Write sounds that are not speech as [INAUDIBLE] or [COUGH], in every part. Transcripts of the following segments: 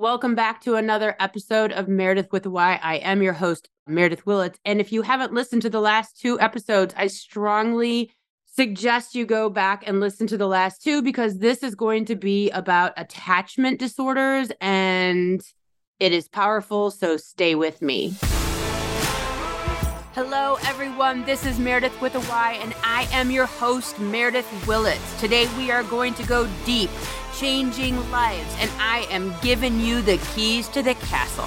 Welcome back to another episode of Meredith with Why. I am your host, Meredith Willits. And if you haven't listened to the last two episodes, I strongly suggest you go back and listen to the last two because this is going to be about attachment disorders and it is powerful. So stay with me. Hello, everyone. This is Meredith with a Y, and I am your host, Meredith Willits. Today, we are going to go deep, changing lives, and I am giving you the keys to the castle.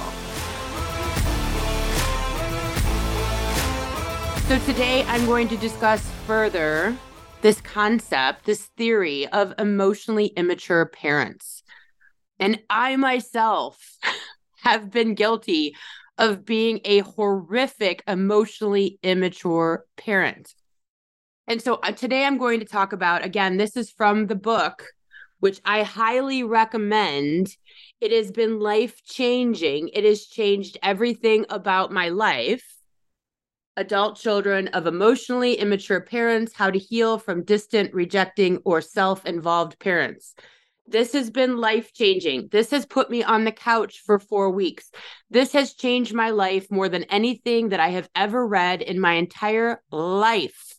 So, today, I'm going to discuss further this concept, this theory of emotionally immature parents. And I myself [LAUGHS] have been guilty of being a horrific, emotionally immature parent. And so uh, today I'm going to talk about, again, this is from the book, which I highly recommend. It has been life changing. It has changed everything about my life. Adult children of emotionally immature parents, how to heal from distant, rejecting, or self involved parents. This has been life changing. This has put me on the couch for four weeks. This has changed my life more than anything that I have ever read in my entire life.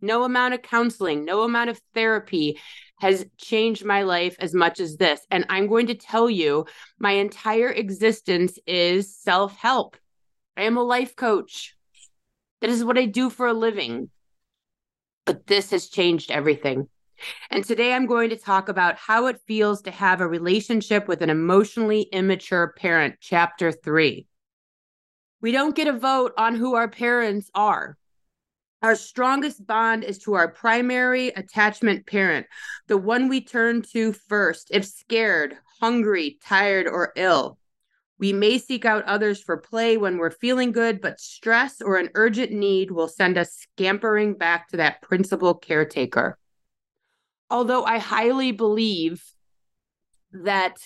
No amount of counseling, no amount of therapy has changed my life as much as this. And I'm going to tell you, my entire existence is self help. I am a life coach. That is what I do for a living. But this has changed everything. And today I'm going to talk about how it feels to have a relationship with an emotionally immature parent, chapter three. We don't get a vote on who our parents are. Our strongest bond is to our primary attachment parent, the one we turn to first if scared, hungry, tired, or ill. We may seek out others for play when we're feeling good, but stress or an urgent need will send us scampering back to that principal caretaker although I highly believe that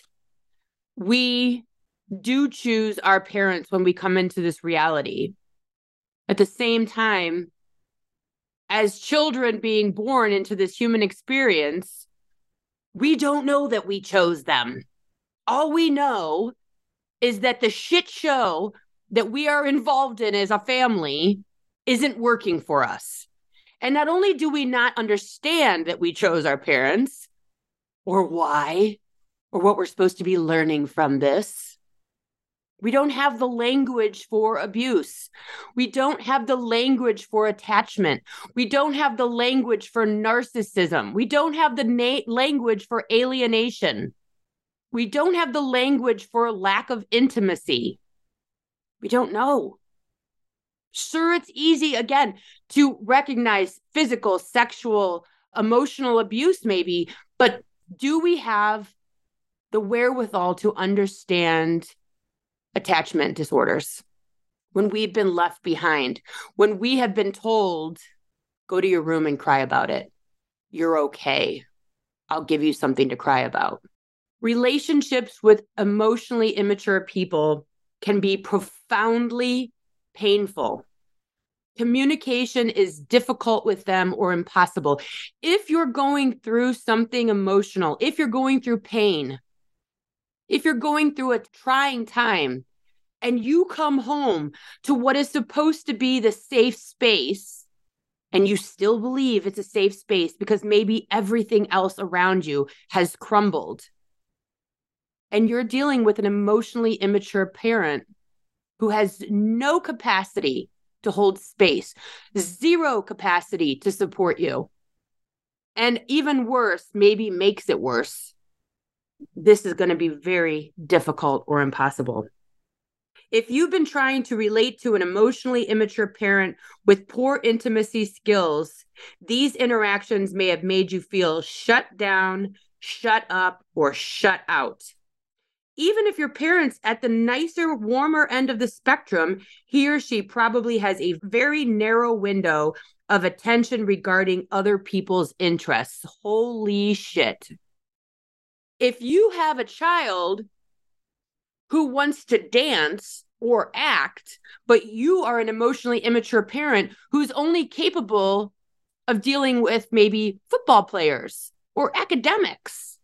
we do choose our parents when we come into this reality. At the same time, as children being born into this human experience, we don't know that we chose them. All we know is that the shit show that we are involved in as a family isn't working for us. And not only do we not understand that we chose our parents or why or what we're supposed to be learning from this, we don't have the language for abuse. We don't have the language for attachment. We don't have the language for narcissism. We don't have the na- language for alienation. We don't have the language for lack of intimacy. We don't know. Sure, it's easy again to recognize physical, sexual, emotional abuse, maybe, but do we have the wherewithal to understand attachment disorders when we've been left behind, when we have been told, go to your room and cry about it? You're okay. I'll give you something to cry about. Relationships with emotionally immature people can be profoundly painful. Communication is difficult with them or impossible. If you're going through something emotional, if you're going through pain, if you're going through a trying time, and you come home to what is supposed to be the safe space, and you still believe it's a safe space because maybe everything else around you has crumbled, and you're dealing with an emotionally immature parent who has no capacity to hold space, zero capacity to support you. And even worse, maybe makes it worse. This is going to be very difficult or impossible. If you've been trying to relate to an emotionally immature parent with poor intimacy skills, these interactions may have made you feel shut down, shut up, or shut out even if your parents at the nicer, warmer end of the spectrum, he or she probably has a very narrow window of attention regarding other people's interests. Holy shit. If you have a child who wants to dance or act, but you are an emotionally immature parent who's only capable of dealing with maybe football players or academics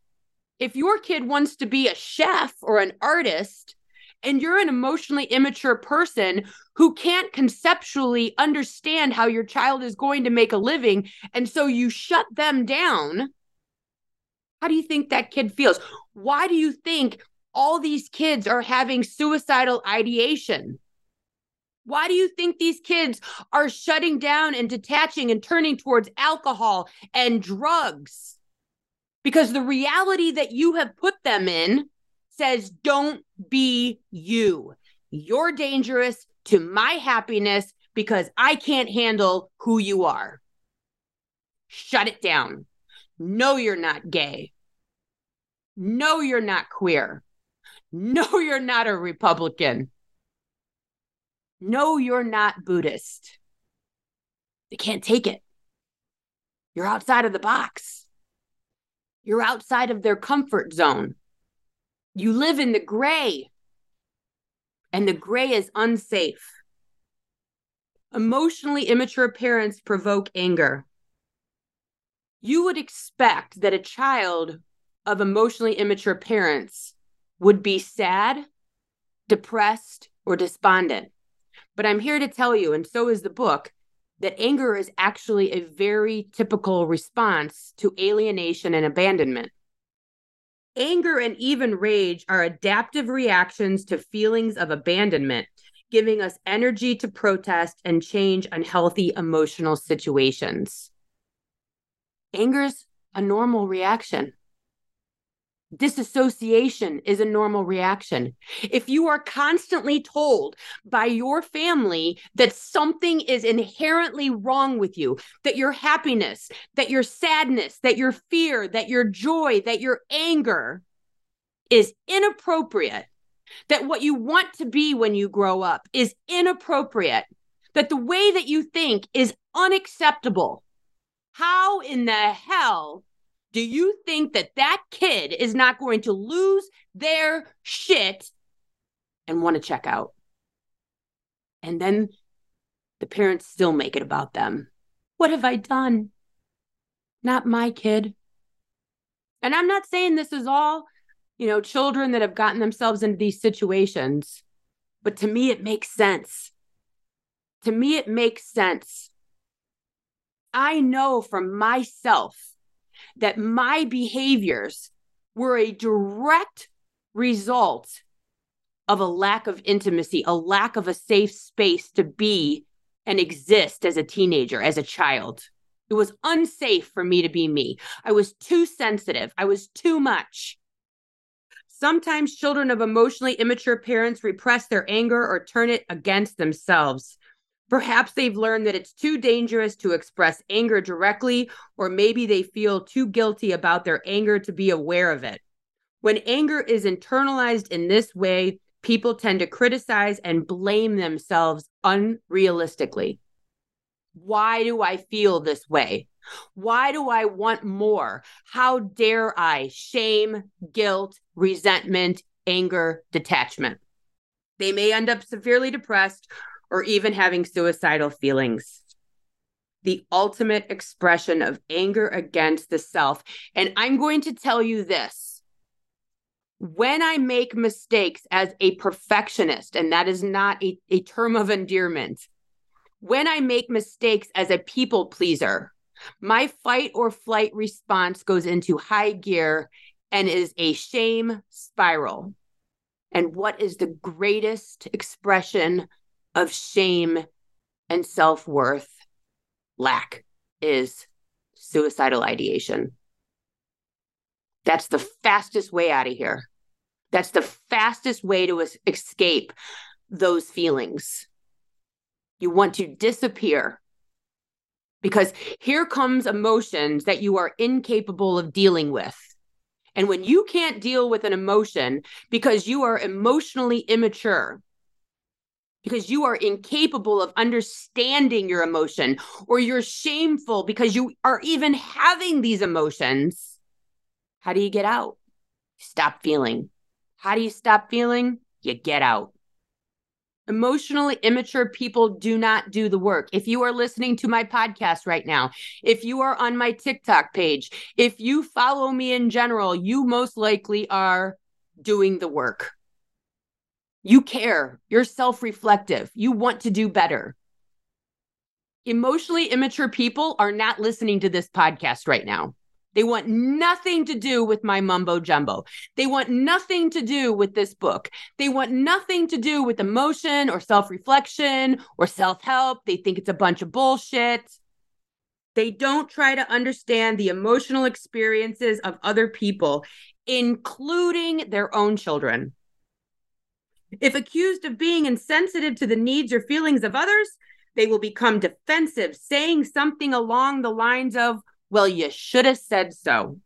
If your kid wants to be a chef or an artist, and you're an emotionally immature person who can't conceptually understand how your child is going to make a living, and so you shut them down, how do you think that kid feels? Why do you think all these kids are having suicidal ideation? Why do you think these kids are shutting down and detaching and turning towards alcohol and drugs? Because the reality that you have put them in says, don't be you. You're dangerous to my happiness because I can't handle who you are. Shut it down. No, you're not gay. No, you're not queer. No, [LAUGHS] you're not a Republican. No, you're not Buddhist. They can't take it. You're outside of the box. You're outside of their comfort zone. You live in the gray, and the gray is unsafe. Emotionally immature parents provoke anger you would expect that a child of emotionally immature parents would be sad, depressed, or despondent. But I'm here to tell you, and so is the book, that anger is actually a very typical response to alienation and abandonment. Anger and even rage are adaptive reactions to feelings of abandonment, giving us energy to protest and change unhealthy emotional situations anger's a normal reaction. Disassociation is a normal reaction. If you are constantly told by your family that something is inherently wrong with you, that your happiness, that your sadness, that your fear, that your joy, that your anger is inappropriate, that what you want to be when you grow up is inappropriate, that the way that you think is unacceptable, how in the hell do you think that that kid is not going to lose their shit and want to check out? And then the parents still make it about them. What have I done? Not my kid. And I'm not saying this is all, you know, children that have gotten themselves into these situations, but to me, it makes sense. To me, it makes sense. I know from myself that my behaviors were a direct result of a lack of intimacy, a lack of a safe space to be and exist as a teenager, as a child. It was unsafe for me to be me. I was too sensitive. I was too much. Sometimes children of emotionally immature parents repress their anger or turn it against themselves. Perhaps they've learned that it's too dangerous to express anger directly, or maybe they feel too guilty about their anger to be aware of it. When anger is internalized in this way, people tend to criticize and blame themselves unrealistically. Why do I feel this way? Why do I want more? How dare I? Shame, guilt, resentment, anger, detachment. They may end up severely depressed or even having suicidal feelings. The ultimate expression of anger against the self. And I'm going to tell you this when I make mistakes as a perfectionist, and that is not a, a term of endearment, when I make mistakes as a people pleaser, my fight or flight response goes into high gear and is a shame spiral. And what is the greatest expression of shame and self worth lack is suicidal ideation. That's the fastest way out of here. That's the fastest way to escape those feelings. You want to disappear because here comes emotions that you are incapable of dealing with. And when you can't deal with an emotion because you are emotionally immature, because you are incapable of understanding your emotion or you're shameful because you are even having these emotions, how do you get out? Stop feeling. How do you stop feeling? You get out. Emotionally immature people do not do the work. If you are listening to my podcast right now, if you are on my TikTok page, if you follow me in general, you most likely are doing the work. You care, you're self reflective, you want to do better. Emotionally immature people are not listening to this podcast right now. They want nothing to do with my mumbo jumbo. They want nothing to do with this book. They want nothing to do with emotion or self reflection or self help. They think it's a bunch of bullshit. They don't try to understand the emotional experiences of other people, including their own children. If accused of being insensitive to the needs or feelings of others, they will become defensive, saying something along the lines of, well, you should have said so.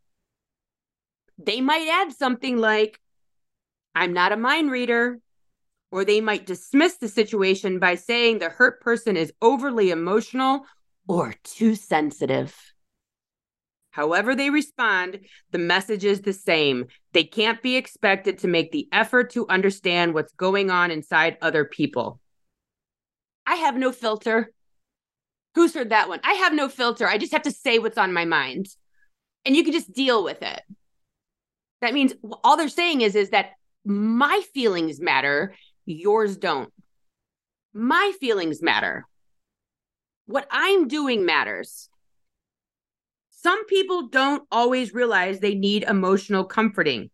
They might add something like, I'm not a mind reader. Or they might dismiss the situation by saying the hurt person is overly emotional or too sensitive. However, they respond, the message is the same. They can't be expected to make the effort to understand what's going on inside other people. I have no filter. Who's heard that one? I have no filter. I just have to say what's on my mind. And you can just deal with it. That means all they're saying is is that my feelings matter, yours don't. My feelings matter. What I'm doing matters. Some people don't always realize they need emotional comforting.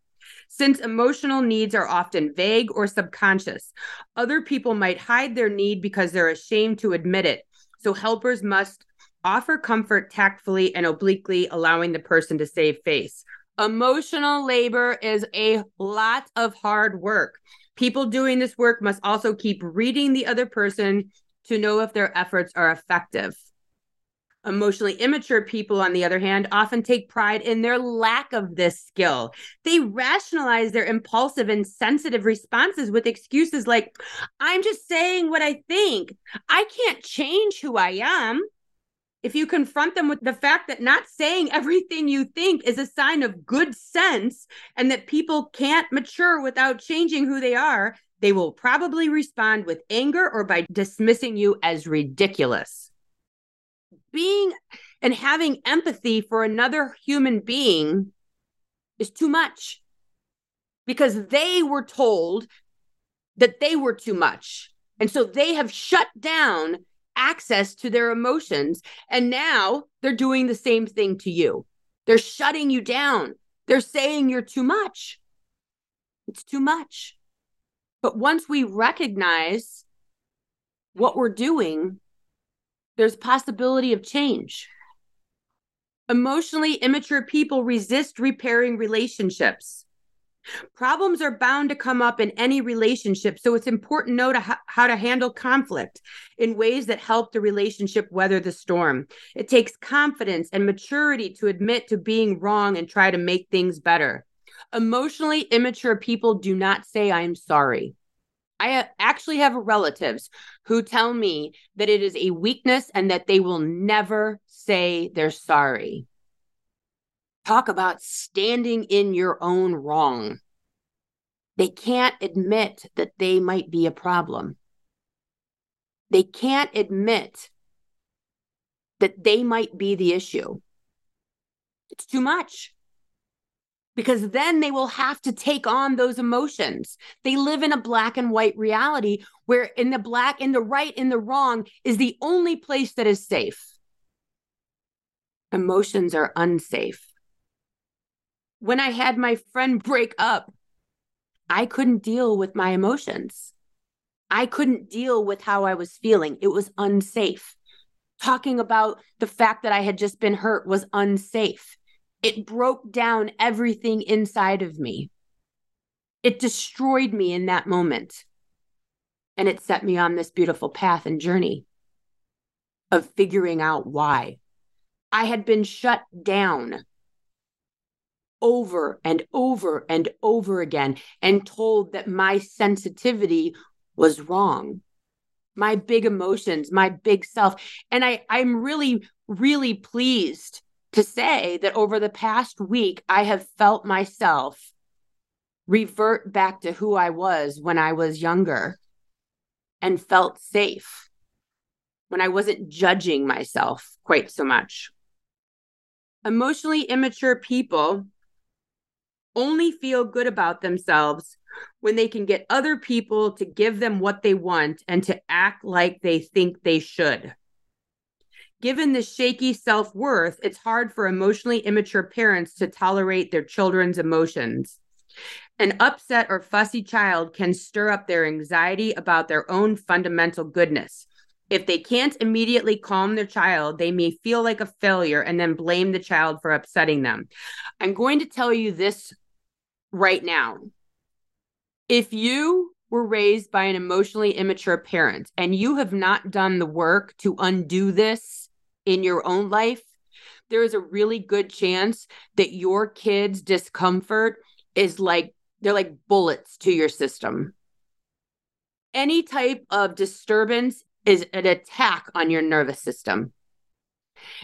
Since emotional needs are often vague or subconscious, other people might hide their need because they're ashamed to admit it so helpers must offer comfort tactfully and obliquely, allowing the person to save face. Emotional labor is a lot of hard work. People doing this work must also keep reading the other person to know if their efforts are effective. Emotionally immature people, on the other hand, often take pride in their lack of this skill. They rationalize their impulsive and sensitive responses with excuses like, I'm just saying what I think. I can't change who I am. If you confront them with the fact that not saying [LAUGHS] everything you think is a sign of good sense and that people can't mature without changing who they are, they will probably respond with anger or by dismissing you as ridiculous being and having empathy for another human being is too much because they were told that they were too much. And so they have shut down access to their emotions. And now they're doing the same thing to you. They're shutting you down. They're saying you're too much. It's too much. But once we recognize what we're doing, there's possibility of change. Emotionally immature people resist repairing relationships. Problems are bound to come up in any relationship, so it's important to know to how to handle conflict in ways that help the relationship weather the storm. It takes confidence and maturity to admit to being wrong and try to make things better. Emotionally immature people do not say, I'm sorry. I actually have relatives who tell me that it is a weakness and that they will never say they're sorry. Talk about standing in your own wrong. They can't admit that they might be a problem. They can't admit that they might be the issue. It's too much because then they will have to take on those emotions. They live in a black and white reality where in the black, in the right, in the wrong is the only place that is safe. Emotions are unsafe. When I had my friend break up, I couldn't deal with my emotions. I couldn't deal with how I was feeling. It was unsafe. Talking about the fact that I had just been hurt was unsafe it broke down everything inside of me. It destroyed me in that moment. And it set me on this beautiful path and journey of figuring out why. I had been shut down over and over and over again and told that my sensitivity was wrong my big emotions my big self and i i'm really really pleased to say that over the past week, I have felt myself revert back to who I was when I was younger. and felt safe, when I wasn't judging myself quite so much. Emotionally immature people only feel good about themselves when they can get other people to give them what they want and to act like they think they should. Given the shaky self worth, it's hard for emotionally immature parents to tolerate their children's emotions. An upset or fussy child can stir up their anxiety about their own fundamental goodness. If they can't immediately calm their child, they may feel like a failure and then blame the child for upsetting them. I'm going to tell you this right now. If you were raised by an emotionally immature parent and you have not done the work to undo this in your own life, there is a really good chance that your kid's discomfort is like they're like bullets to your system. Any type of disturbance is an attack on your nervous system.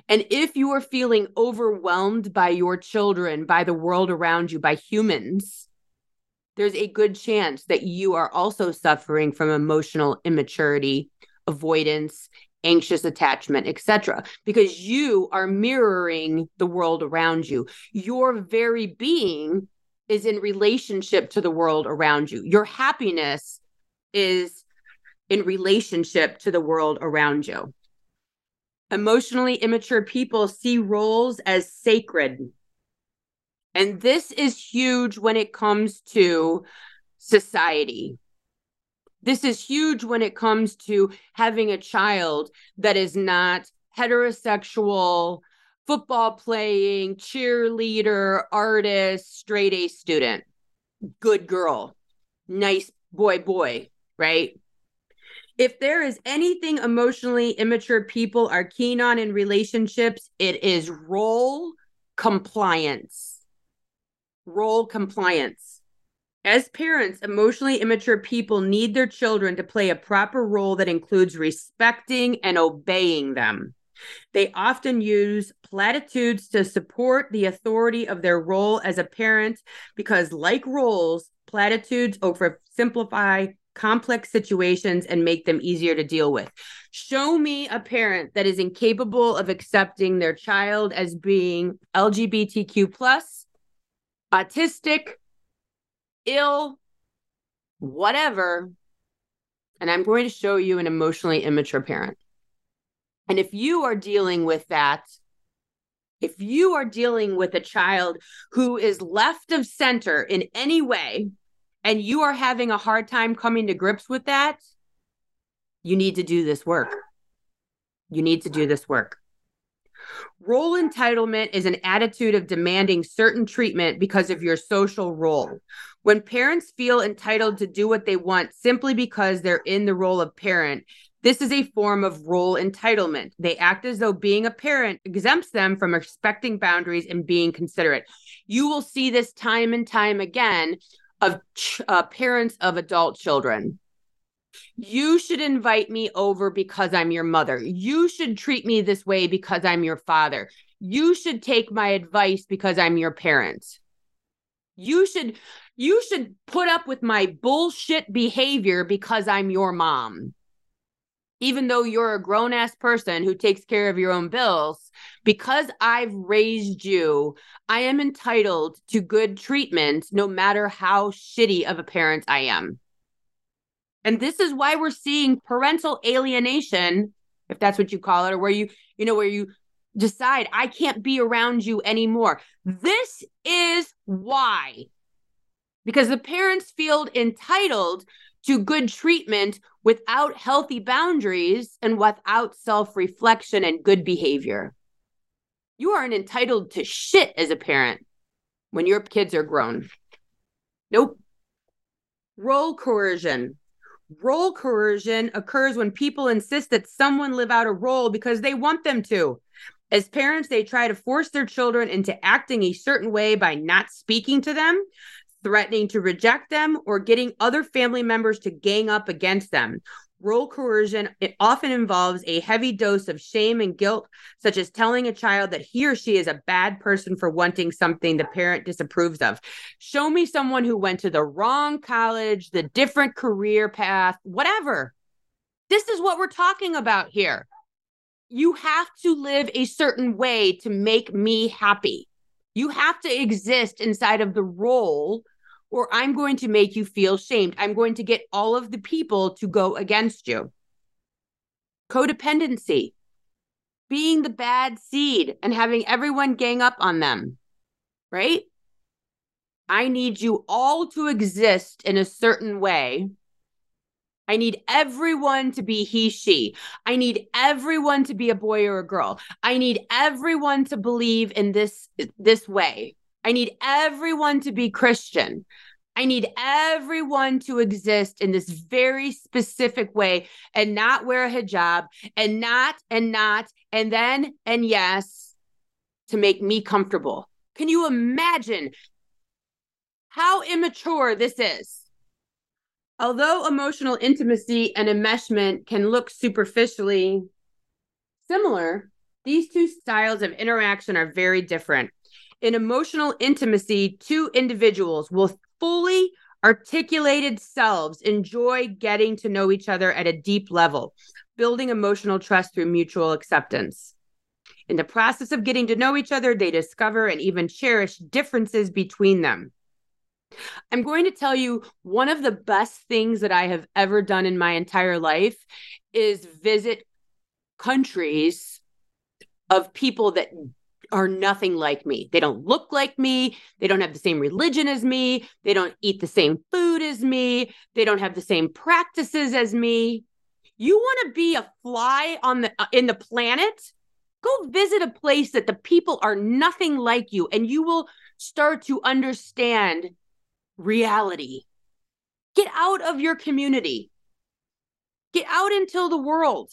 And if you are feeling overwhelmed by your children, by the world around you, by humans, there's a good chance that you are also suffering from emotional immaturity, avoidance, anxious attachment, etc. because you are mirroring the world around you. Your very being is in relationship to the world around you. Your happiness is in relationship to the world around you. Emotionally immature people see roles as sacred. And this is huge when it comes to society. This is huge when it comes to having a child that is not heterosexual, football playing, cheerleader, artist, straight A student, good girl, nice boy, boy, right? if there is anything emotionally immature people are keen on in relationships, it is role compliance. Role compliance. As parents, emotionally immature people need their children to play a proper role that includes respecting and obeying them. They often use platitudes to support the authority of their role as a parent because, like roles, platitudes oversimplify complex situations and make them easier to deal with. Show me a parent that is incapable of accepting their child as being LGBTQ plus, autistic, ill, whatever. And I'm going to show you an emotionally immature parent. And if you are dealing with that, if you are dealing with a child who is left of center in any way, and you are having a hard time coming to grips with that, you need to do this work. You need to do this work. Role entitlement is an attitude of demanding certain treatment because of your social role. When parents feel entitled to do what they want simply because they're in the role of parent, this is a form of role entitlement. They act as though being a parent exempts them from respecting boundaries and being considerate. You will see this time and time again of ch- uh, parents of adult children. You should invite me over because I'm your mother. You should treat me this way because I'm your father. You should take my advice because I'm your parent. You should you should put up with my bullshit behavior because I'm your mom even though you're a grown ass person who takes care of your own bills, because I've raised you, I am entitled to good treatment no matter how shitty of a parent I am. And this is why we're seeing parental alienation, if that's what you call it, or where you, you know, where you decide, I can't be around you anymore. This is why. Because the parents feel entitled to good treatment without healthy boundaries and without self reflection and good behavior. You aren't entitled to shit as a parent when your kids are grown. Nope. Role coercion. Role coercion occurs when people insist that someone live out a role because they want them to. As parents, they try to force their children into acting a certain way by not speaking to them, threatening to reject them, or getting other family members to gang up against them. Role coercion it often involves a heavy dose of shame and guilt, such as telling a child that he or she is a bad person for wanting something the parent disapproves of. Show me someone who went to the wrong college, the different career path, whatever. This is what we're talking about here. You have to live a certain way to make me happy. You have to exist inside of the role, or I'm going to make you feel shamed. I'm going to get all of the people to go against you. Codependency, being the bad seed and having everyone gang up on them, right? I need you all to exist in a certain way I need everyone to be he, she. I need everyone to be a boy or a girl. I need everyone to believe in this this way. I need everyone to be Christian. I need everyone to exist in this very specific way and not wear a hijab and not and not and then and yes to make me comfortable. Can you imagine how immature this is? Although emotional intimacy and enmeshment can look superficially similar, these two styles of interaction are very different. In emotional intimacy, two individuals will fully articulated selves enjoy getting to know each other at a deep level, building emotional trust through mutual acceptance. In the process of getting to know each other, they discover and even cherish differences between them. I'm going to tell you one of the best things that I have ever done in my entire life is visit countries of people that are nothing like me. They don't look like me. They don't have the same religion as me. They don't eat the same food as me. They don't have the same practices as me. You want to be a fly on the uh, in the planet? Go visit a place that the people are nothing like you and you will start to understand reality. Get out of your community. Get out into the world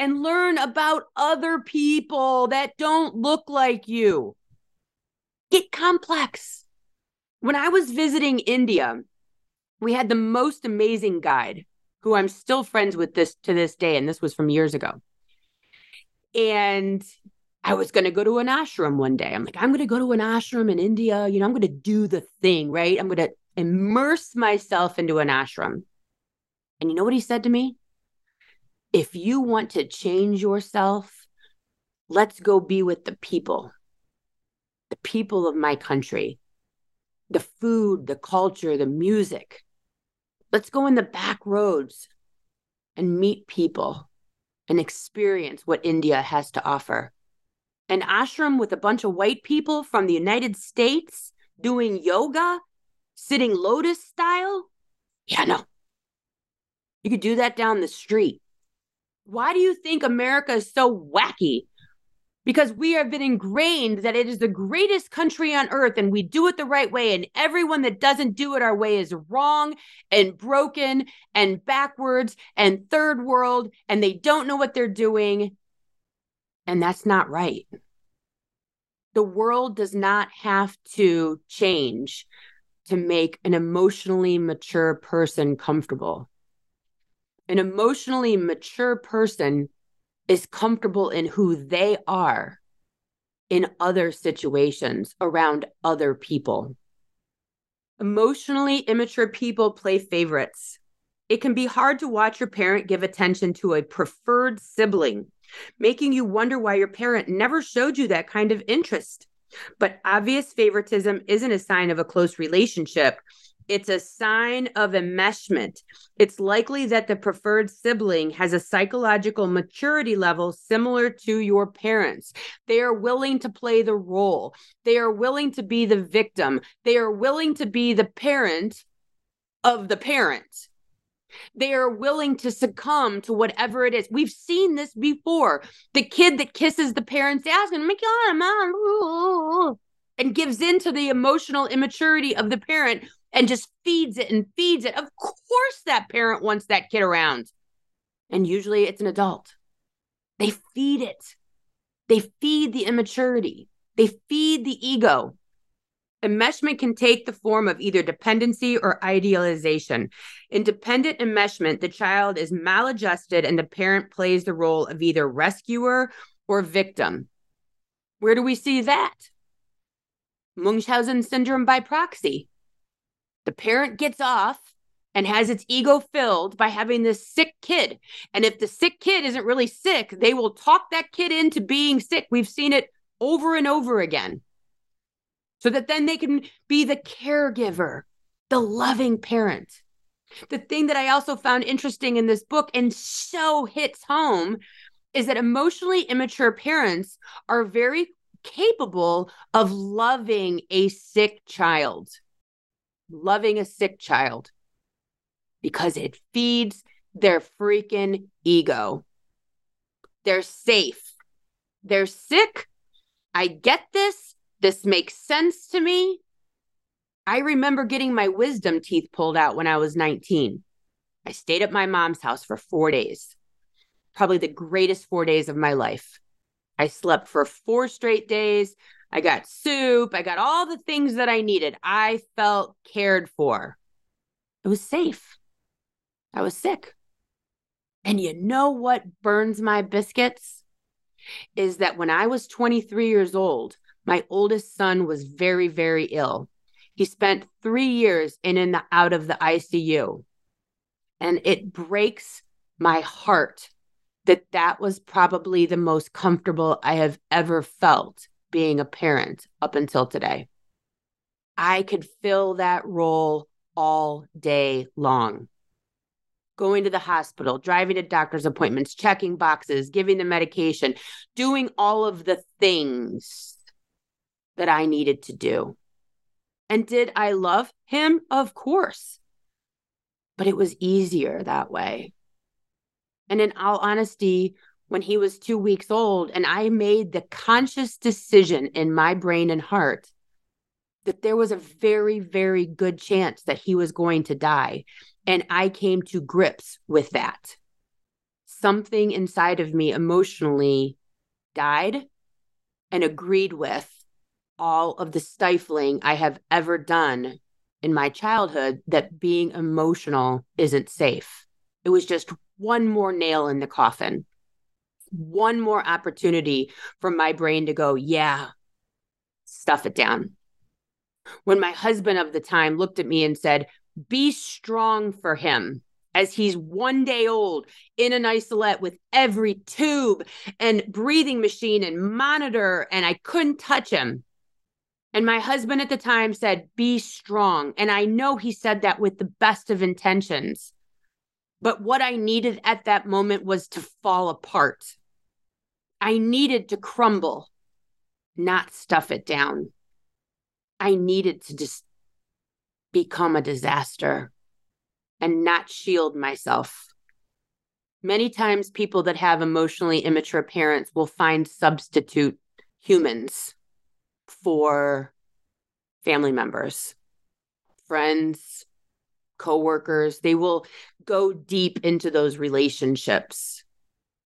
and learn about other people that don't look like you. Get complex. When I was visiting India, we had the most amazing guide who I'm still friends with this to this day and this was from years ago. And I was going to go to an ashram one day. I'm like, I'm going to go to an ashram in India. You know, I'm going to do the thing, right? I'm going to immerse myself into an ashram. And you know what he said to me? If you want to change yourself, let's go be with the people, the people of my country, the food, the culture, the music. Let's go in the back roads and meet people and experience what India has to offer an ashram with a bunch of white people from the United States doing yoga, sitting lotus style? Yeah, no. You could do that down the street. Why do you think America is so wacky? Because we have been ingrained that it is the greatest country on earth and we do it the right way. And everyone that doesn't do it our way is wrong and broken and backwards and third world and they don't know what they're doing and that's not right. The world does not have to change to make an emotionally mature person comfortable. An emotionally mature person is comfortable in who they are in other situations around other people. Emotionally immature people play favorites. It can be hard to watch your parent give attention to a preferred sibling making you wonder why your parent never showed you that kind of interest. But obvious favoritism isn't a sign of a close relationship. It's a sign of enmeshment. It's likely that the preferred sibling has a psychological maturity level similar to your parents. They are willing to play the role, they are willing to be the victim, they are willing to be the parent of the parent. They are willing to succumb to whatever it is. We've seen this before. The kid that kisses the parent's ass and make mom and gives in to the emotional immaturity of the parent and just feeds it and feeds it. Of course, that parent wants that kid around. And usually it's an adult. They feed it. They feed the immaturity. They feed the ego. Enmeshment can take the form of either dependency or idealization. In dependent enmeshment, the child is maladjusted and the parent plays the role of either rescuer or victim. Where do we see that? Munchausen syndrome by proxy. The parent gets off and has its ego filled by having this sick kid. And if the sick kid isn't really sick, they will talk that kid into being sick. We've seen it over and over again. So that then they can be the caregiver, the loving parent. The thing that I also found interesting in this book and so hits home is that emotionally immature parents are very capable of loving a sick child, loving a sick child because it feeds their freaking ego. They're safe. They're sick. I get this. This makes sense to me. I remember getting my wisdom teeth pulled out when I was 19. I stayed at my mom's house for four days, probably the greatest four days of my life. I slept for four straight days. I got soup. I got all the things that I needed. I felt cared for. It was safe. I was sick. And you know what burns my biscuits? Is that when I was 23 years old, my oldest son was very, very ill. He spent three years in and out of the ICU. And it breaks my heart that that was probably the most comfortable I have ever felt being a parent up until today. I could fill that role all day long going to the hospital, driving to doctor's appointments, checking boxes, giving the medication, doing all of the things that I needed to do. And did I love him? Of course. But it was easier that way. And in all honesty, when he was two weeks old, and I made the conscious decision in my brain and heart that there was a very, very good chance that he was going to die. And I came to grips with that. Something inside of me emotionally died and agreed with all of the stifling I have ever done in my childhood that being emotional isn't safe. It was just one more nail in the coffin, one more opportunity for my brain to go, yeah, stuff it down. When my husband of the time looked at me and said, be strong for him as he's one day old in an isolette with every tube and breathing machine and monitor, and I couldn't touch him. And my husband at the time said, Be strong. And I know he said that with the best of intentions. But what I needed at that moment was to fall apart. I needed to crumble, not stuff it down. I needed to just become a disaster and not shield myself. Many times, people that have emotionally immature parents will find substitute humans for family members, friends, coworkers. They will go deep into those relationships.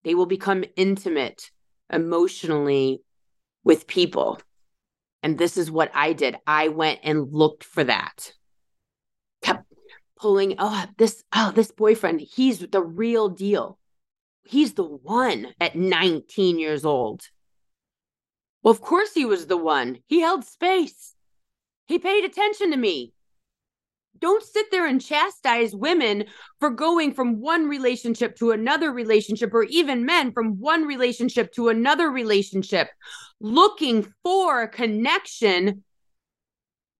They will become intimate emotionally with people. And this is what I did. I went and looked for that. Kept pulling oh this oh this boyfriend he's the real deal. He's the one at 19 years old. Well of course he was the one. He held space. He paid attention to me don't sit there and chastise women for going from one relationship to another relationship or even men from one relationship to another relationship looking for connection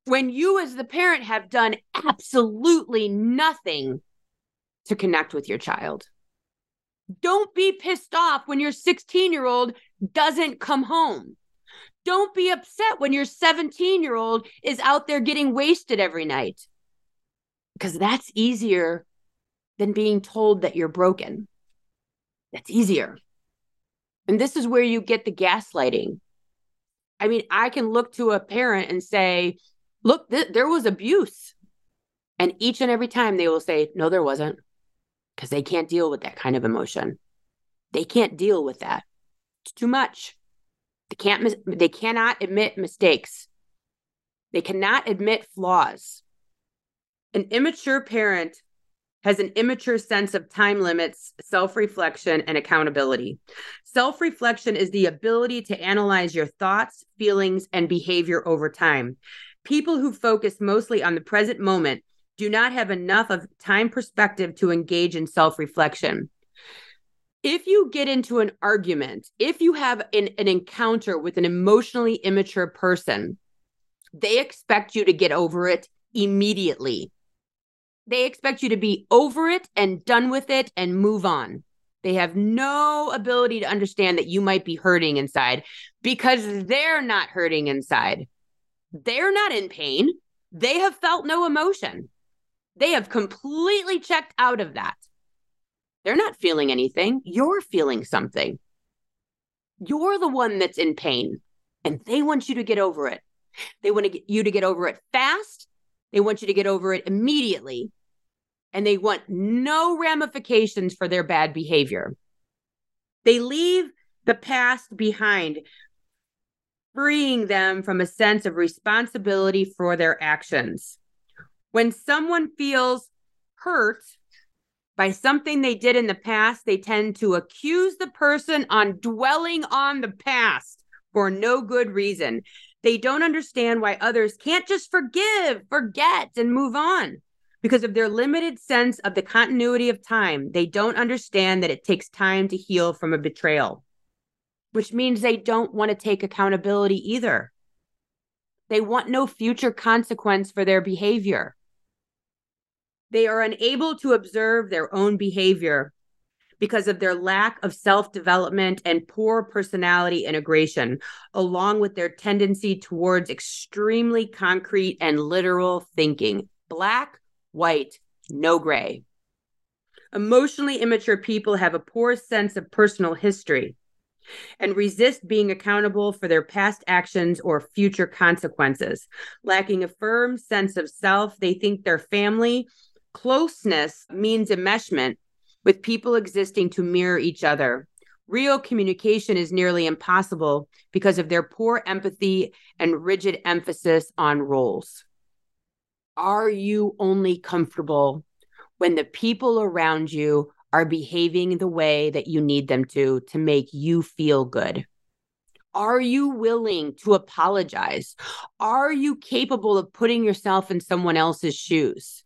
when you as the parent have done absolutely nothing to connect with your child. Don't be pissed off when your 16 year old doesn't come home. Don't be upset when your 17 year old is out there getting wasted every night because that's easier than being told that you're broken. That's easier. And this is where you get the gaslighting. I mean, I can look to a parent and say, look, th- there was abuse. And each and every time they will say, no, there wasn't, because they can't deal with that kind of emotion. They can't deal with that. It's too much. They can't, mis- they cannot admit mistakes. They cannot admit flaws. An immature parent has an immature sense of time limits, self reflection, and accountability. Self reflection is the ability to analyze your thoughts, feelings, and behavior over time. People who focus mostly on the present moment do not have enough of time perspective to engage in self reflection. If you get into an argument, if you have an, an encounter with an emotionally immature person, they expect you to get over it immediately. They expect you to be over it and done with it and move on. They have no ability to understand that you might be hurting inside because they're not hurting inside. They're not in pain. They have felt no emotion. They have completely checked out of that. They're not feeling anything. You're feeling something. You're the one that's in pain, and they want you to get over it. They want to get you to get over it fast. They want you to get over it immediately. And they want no ramifications for their bad behavior. They leave the past behind, freeing them from a sense of responsibility for their actions. When someone feels hurt by something they did in the past, they tend to accuse the person on dwelling on the past for no good reason. They don't understand why others can't just forgive, forget, and move on. Because of their limited sense of the continuity of time, they don't understand that it takes time to heal from a betrayal, which means they don't want to take accountability either. They want no future consequence for their behavior. They are unable to observe their own behavior because of their lack of self development and poor personality integration, along with their tendency towards extremely concrete and literal thinking black, white, no gray. Emotionally immature people have a poor sense of personal history and resist being accountable for their past actions or future consequences. Lacking a firm sense of self, they think their family closeness means enmeshment with people existing to mirror each other. Real communication is nearly impossible because of their poor empathy and rigid emphasis on roles. Are you only comfortable when the people around you are behaving the way that you need them to to make you feel good? Are you willing to apologize? Are you capable of putting yourself in someone else's shoes?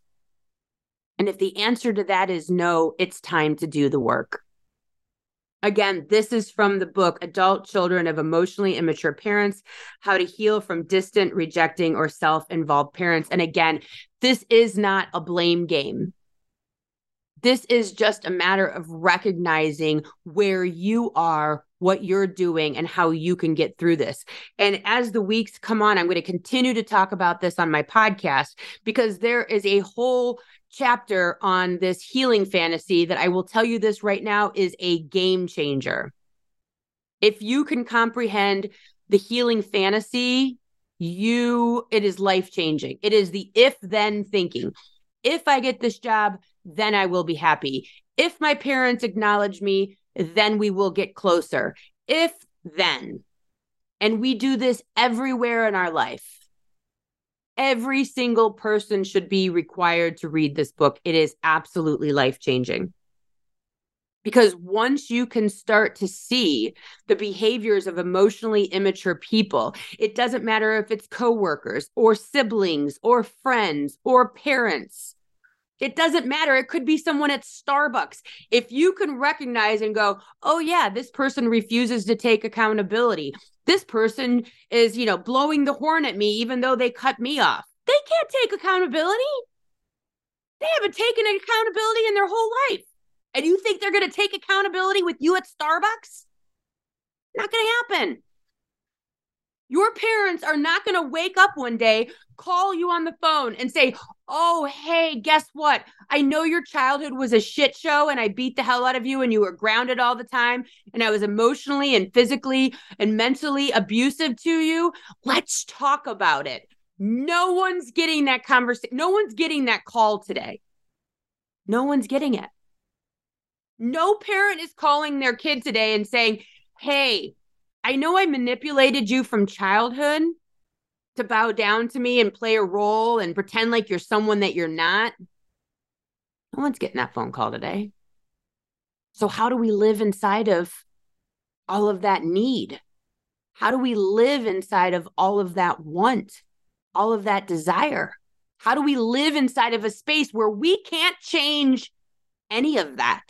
And if the answer to that is no, it's time to do the work. Again, this is from the book Adult Children of Emotionally Immature Parents How to Heal from Distant, Rejecting, or Self Involved Parents. And again, this is not a blame game. This is just a matter of recognizing where you are, what you're doing, and how you can get through this. And as the weeks come on, I'm going to continue to talk about this on my podcast because there is a whole chapter on this healing fantasy that I will tell you this right now is a game changer. If you can comprehend the healing fantasy, you it is life changing. It is the if then thinking. If I get this job, then I will be happy. If my parents acknowledge me, then we will get closer. If then. And we do this everywhere in our life every single person should be required to read this book. It is absolutely life changing. Because once you can start to see the behaviors of emotionally immature people, it doesn't matter if it's coworkers or siblings or friends or parents. It doesn't matter. It could be someone at Starbucks. If you can recognize and go, oh, yeah, this person refuses to take accountability. This person is, you know, blowing the horn at me, even though they cut me off. They can't take accountability. They haven't taken accountability in their whole life. And you think they're going to take accountability with you at Starbucks? Not going to happen. Your parents are not going to wake up one day, call you on the phone, and say, Oh, hey, guess what? I know your childhood was a shit show and I beat the hell out of you and you were grounded all the time and I was emotionally and physically and mentally abusive to you. Let's talk about it. No one's getting that conversation. No one's getting that call today. No one's getting it. No parent is calling their kid today and saying, Hey, I know I manipulated you from childhood to bow down to me and play a role and pretend like you're someone that you're not. No one's getting that phone call today. So, how do we live inside of all of that need? How do we live inside of all of that want, all of that desire? How do we live inside of a space where we can't change any of that?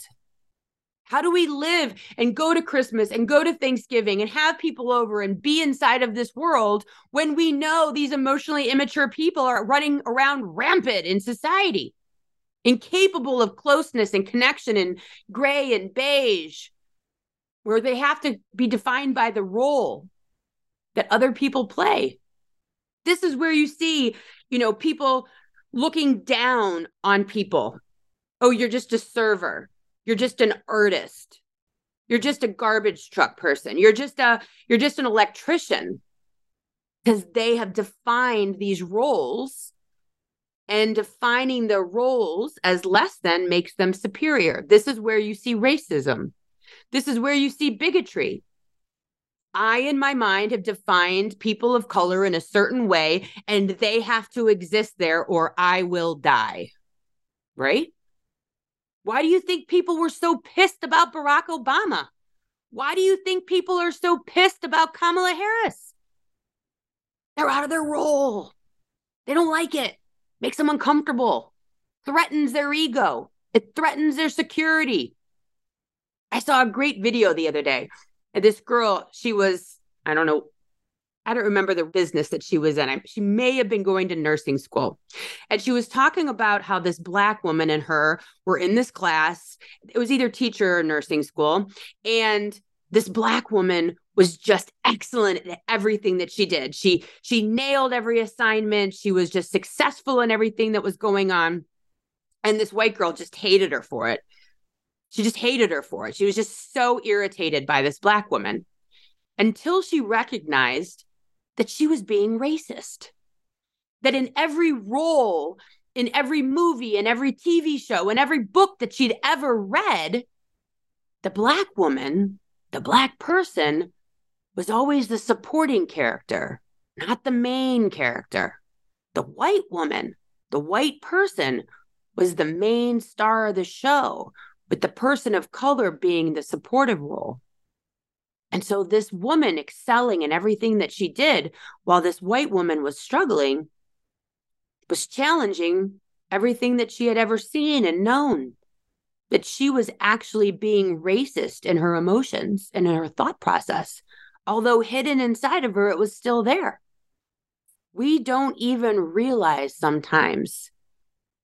How do we live and go to Christmas and go to Thanksgiving and have people over and be inside of this world when we know these emotionally immature people are running around rampant in society, incapable of closeness and connection and gray and beige, where they have to be defined by the role that other people play? This is where you see, you know, people looking down on people. Oh, you're just a server you're just an artist. You're just a garbage truck person. You're just a you're just an electrician. Because they have defined these roles and defining the roles as less than makes them superior. This is where you see racism. This is where you see bigotry. I, in my mind, have defined people of color in a certain way, and they have to exist there or I will die. Right? Why do you think people were so pissed about Barack Obama? Why do you think people are so pissed about Kamala Harris? They're out of their role. They don't like it. Makes them uncomfortable. Threatens their ego. It threatens their security. I saw a great video the other day. This girl, she was, I don't know I don't remember the business that she was in. She may have been going to nursing school. And she was talking about how this Black woman and her were in this class. It was either teacher or nursing school. And this Black woman was just excellent at everything that she did. She she nailed every assignment. She was just successful in everything that was going on. And this white girl just hated her for it. She just hated her for it. She was just so irritated by this Black woman until she recognized that she was being racist. That in every role, in every movie, in every TV show, in every book that she'd ever read, the Black woman, the Black person, was always the supporting character, not the main character. The white woman, the white person, was the main star of the show, with the person of color being the supportive role. And so this woman excelling in everything that she did while this white woman was struggling was challenging everything that she had ever seen and known. That she was actually being racist in her emotions and in her thought process. Although hidden inside of her, it was still there. We don't even realize sometimes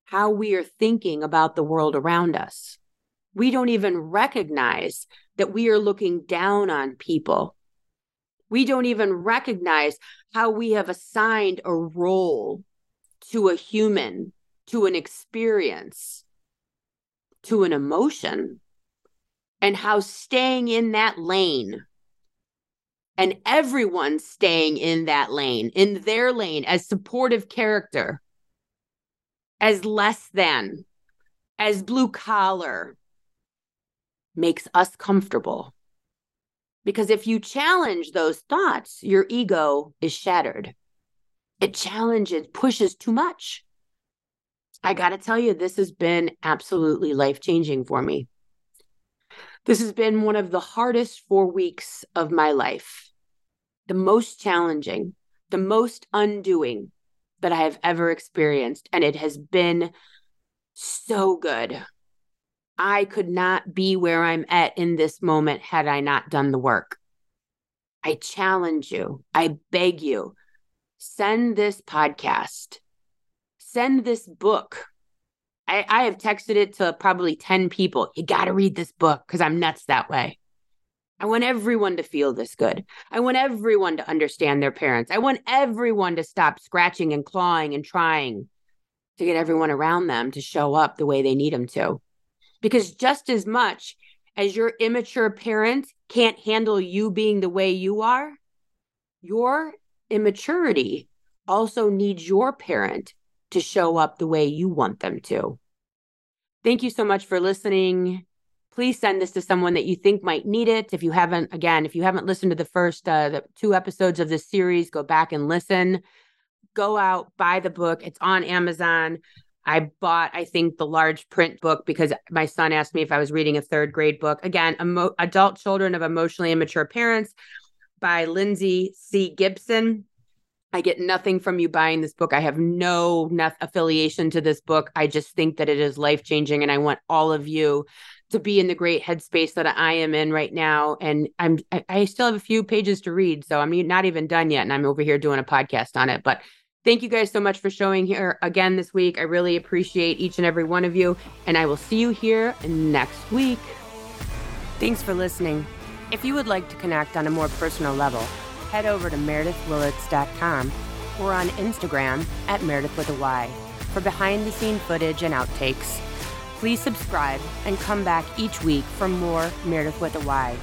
how we are thinking about the world around us. We don't even recognize that we are looking down on people. We don't even recognize how we have assigned a role to a human, to an experience, to an emotion, and how staying in that lane and everyone staying in that lane, in their lane as supportive character, as less than, as blue collar, makes us comfortable. Because if you challenge those thoughts, your ego is shattered. It challenges, pushes too much. I got to tell you, this has been absolutely life changing for me. This has been one of the hardest four weeks of my life, the most challenging, the most undoing that I have ever experienced. And it has been so good. I could not be where I'm at in this moment had I not done the work. I challenge you, I beg you, send this podcast, send this book. I, I have texted it to probably 10 people. You got to read this book because I'm nuts that way. I want everyone to feel this good. I want everyone to understand their parents. I want everyone to stop scratching and clawing and trying to get everyone around them to show up the way they need them to. Because just as much as your immature parent can't handle you being the way you are, your immaturity also needs your parent to show up the way you want them to. Thank you so much for listening. Please send this to someone that you think might need it. If you haven't, again, if you haven't listened to the first uh, the two episodes of this series, go back and listen. Go out, buy the book. It's on Amazon. I bought, I think, the large print book because my son asked me if I was reading a third grade book. Again, emo- Adult Children of Emotionally Immature Parents by Lindsay C. Gibson. I get nothing from you buying this book. I have no, no affiliation to this book. I just think that it is life changing, and I want all of you to be in the great headspace that I am in right now. And I'm I, I still have a few pages to read, so I'm not even done yet, and I'm over here doing a podcast on it. But thank you guys so much for showing here again this week. I really appreciate each and every one of you, and I will see you here next week. Thanks for listening. If you would like to connect on a more personal level head over to meredithwillits.com or on Instagram at Meredith with a Y for behind the scene footage and outtakes. Please subscribe and come back each week for more Meredith with a Y.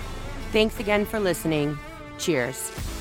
Thanks again for listening. Cheers.